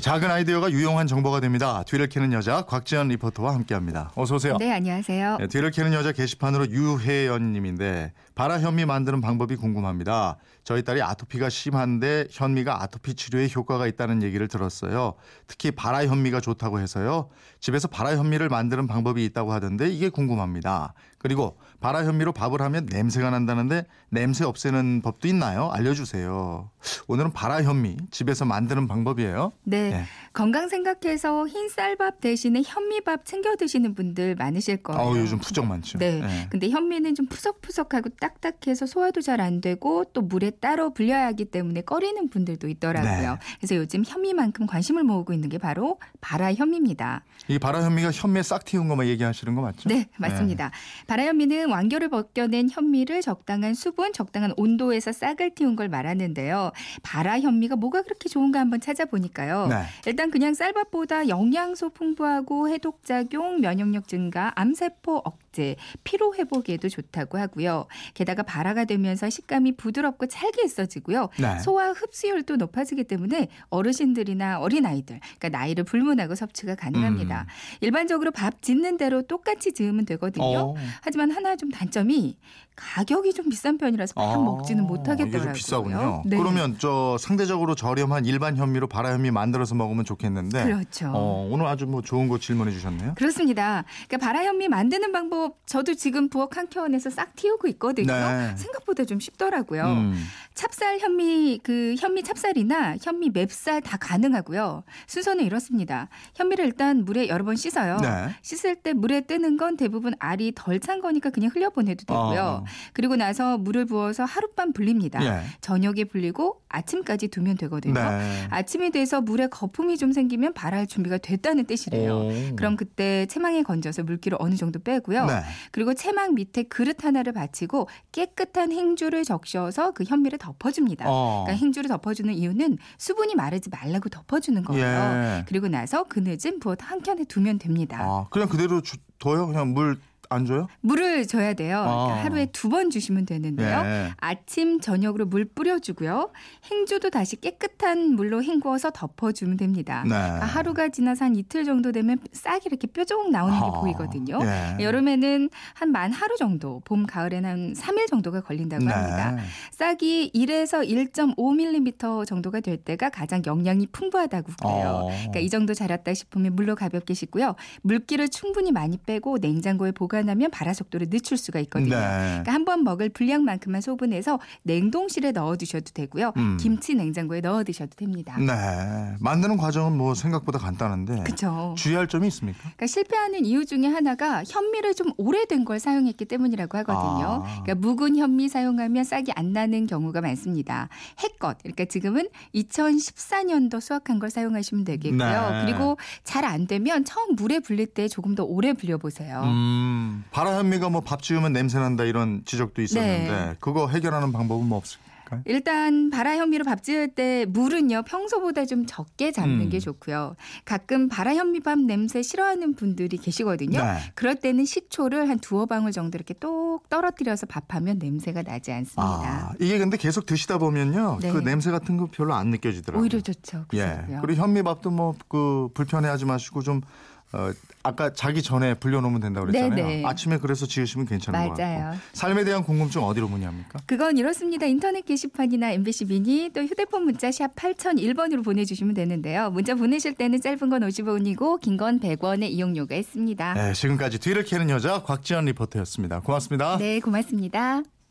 네, 작은 아이디어가 유용한 정보가 됩니다. 뒤를 캐는 여자 곽지연 리포터와 함께합니다. 어서 오세요. 네, 안녕하세요. 네, 뒤를 캐는 여자 게시판으로 유혜연님인데 바라 현미 만드는 방법이 궁금합니다. 저희 딸이 아토피가 심한데 현미가 아토피 치료에 효과가 있다는 얘기를 들었어요. 특히 바라 현미가 좋다고 해서요. 집에서 바라 현미를 만드는 방법이 있다고 하던데 이게 궁금합니다. 그리고 바라 현미로 밥을 하면 냄새가 난다는데 냄새 없애는 법도 있나요? 알려주세요. 오늘은 바라 현미 집에서 만드는 방법이에요. 네, 네. 건강 생각해서 흰 쌀밥 대신에 현미밥 챙겨 드시는 분들 많으실 거예요. 어, 요즘 푸적 많죠. 네. 네. 근데 현미는 좀 푸석푸석하고 딱딱해서 소화도 잘 안 되고 또 물에 따로 불려야 하기 때문에 꺼리는 분들도 있더라고요. 네. 그래서 요즘 현미만큼 관심을 모으고 있는 게 바로 바라 현미입니다. 이 바라 현미가 현미에 싹 틔운 것만 얘기하시는 거 맞죠? 네, 맞습니다. 바라 현미는 완결을 벗겨낸 현미를 적당한 수분, 적당한 온도에서 싹을 틔운 걸 말하는데요. 바라 현미가 뭐가 그렇게 좋은가 한번 찾아보니까요. 네. 일단 그냥 쌀밥보다 영양소 풍부하고 해독 작용, 면역력 증가, 암세포 억제, 피로 회복에도 좋다고 하고요. 게다가 발화가 되면서 식감이 부드럽고 찰기있어지고요. 네. 소화 흡수율도 높아지기 때문에 어르신들이나 어린 아이들, 그러니까 나이를 불문하고 섭취가 가능합니다. 음. 일반적으로 밥 짓는 대로 똑같이 지으면 되거든요. 어. 하지만 하나 좀 단점이 가격이 좀 비싼 편이라서 밥 아, 먹지는 못하겠더라고요. 좀 비싸군요. 네. 그러면 저 상대적으로 저렴한 일반 현미로 바라 현미 만들어서 먹으면 좋겠는데. 그렇죠. 어, 오늘 아주 뭐 좋은 거 질문해 주셨네요. 그렇습니다. 그러니까 바라현미 만드는 방법 저도 지금 부엌 한 켠에서 싹 틔우고 있거든요. 네. 생각보다 좀 쉽더라고요. 음. 찹쌀 현미 그 현미 찹쌀이나 현미 맵쌀 다 가능하고요. 순서는 이렇습니다. 현미를 일단 물에 여러 번 씻어요. 네. 씻을 때 물에 뜨는 건 대부분 알이 덜 찬 거니까 그냥 흘려보내도 되고요. 어. 그리고 나서 물을 부어서 하룻밤 불립니다. 예. 저녁에 불리고 아침까지 두면 되거든요. 네. 아침이 돼서 물에 거품이 좀 생기면 발할 준비가 됐다는 뜻이래요. 오. 그럼 그때 채망에 건져서 물기를 어느 정도 빼고요. 네. 그리고 채망 밑에 그릇 하나를 받치고 깨끗한 행주를 적셔서 그 현미를 덮어줍니다. 어. 그러니까 행주를 덮어주는 이유는 수분이 마르지 말라고 덮어주는 거예요. 예. 그리고 나서 그늘진 부엌 한 켠에 두면 됩니다. 아, 그냥 그대로 주, 둬요? 그냥 물 안 줘요? 물을 줘야 돼요. 그러니까 아. 하루에 두 번 주시면 되는데요. 예. 아침, 저녁으로 물 뿌려주고요. 행주도 다시 깨끗한 물로 헹구어서 덮어주면 됩니다. 네. 그러니까 하루가 지나서 한 이틀 정도 되면 싹이 이렇게 뾰족 나오는 게 아, 보이거든요. 예. 여름에는 한 만 하루 정도, 봄, 가을에는 한 3일 정도가 걸린다고 합니다. 네. 싹이 1에서 1.5mm 정도가 될 때가 가장 영양이 풍부하다고 그래요. 어. 그러니까 이 정도 자랐다 싶으면 물로 가볍게 씻고요. 물기를 충분히 많이 빼고 냉장고에 보관하면 발화 속도를 늦출 수가 있거든요. 네. 그러니까 한 번 먹을 분량만큼만 소분해서 냉동실에 넣어 두셔도 되고요. 음. 김치 냉장고에 넣어두셔도 됩니다. 네. 만드는 과정은 뭐 생각보다 간단한데. 그렇죠. 주의할 점이 있습니까? 그러니까 실패하는 이유 중에 하나가 현미를 좀 오래된 걸 사용했기 때문이라고 하거든요. 아. 그러니까 묵은 현미 사용하면 싹이 안 나는 경우가 많습니다. 해껏 그러니까 지금은 2014년도 수확한 걸 사용하시면 되겠고요. 네. 그리고 잘 안 되면 처음 물에 불릴 때 조금 더 오래 불려 보세요. 음. 바라 현미가 뭐 밥 지으면 냄새 난다 이런 지적도 있었는데 네. 그거 해결하는 방법은 뭐 없을까요? 일단 바라 현미로 밥 지을 때 물은요 평소보다 좀 적게 잡는 음. 게 좋고요. 가끔 바라 현미밥 냄새 싫어하는 분들이 계시거든요. 네. 그럴 때는 식초를 한 두어 방울 정도 이렇게 똑 떨어뜨려서 밥하면 냄새가 나지 않습니다. 아, 이게 근데 계속 드시다 보면요. 네. 그 냄새 같은 거 별로 안 느껴지더라고요. 오히려 좋죠. 예. 그래요. 그리고 현미밥도 뭐 그 불편해하지 마시고 좀 어, 아까 자기 전에 불려놓으면 된다고 그랬잖아요. 네네. 아침에 그래서 지으시면 괜찮은 것 맞아요. 같고. 삶에 대한 궁금증 어디로 문의합니까? 그건 이렇습니다. 인터넷 게시판이나 MBC 미니 또 휴대폰 문자 샵 8001번으로 보내주시면 되는데요. 문자 보내실 때는 짧은 건 50원이고 긴 건 100원의 이용료가 있습니다. 네, 지금까지 뒤를 캐는 여자 곽지연 리포터였습니다. 고맙습니다. 네, 고맙습니다.